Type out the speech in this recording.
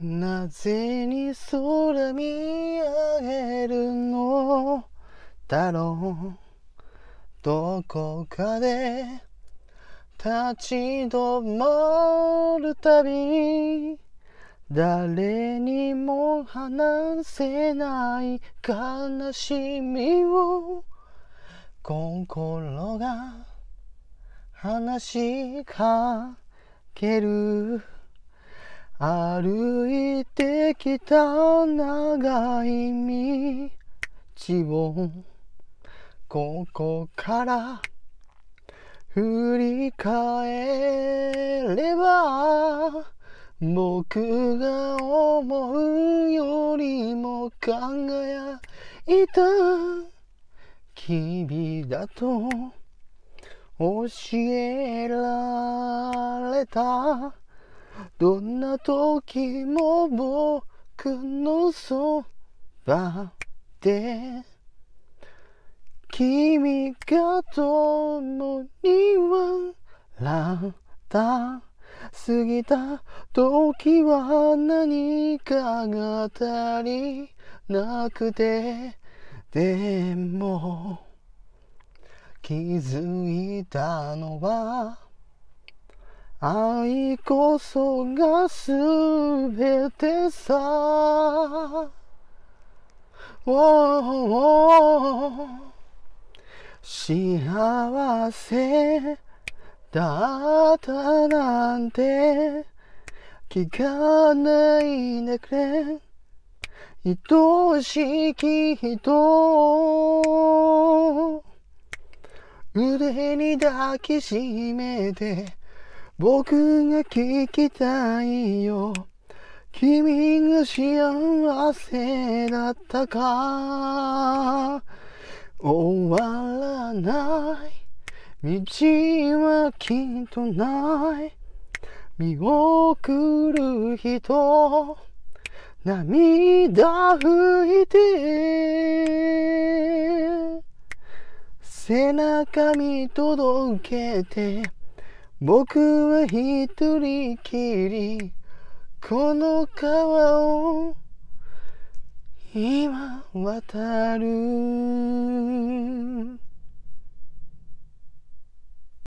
なぜに空見上げるの？だろう。どこかで立ち止まるたび誰にも話せない悲しみを。心が話しかける。歩いてきた長い道をここから振り返れば僕が思うよりも輝いた君だと教えられた。どんな時も僕のそばで君が共に笑った。過ぎた時は何かが足りなくて。でも気づいたのは愛こそがすべてさ、幸せだったなんて聞かないでくれ。愛しき人。腕に抱きしめて。僕が聞きたいよ。君が幸せだったか。終わらない道はきっとない。見送る人。涙拭いて。背中見届けて。僕は一人きり。この川を今渡る。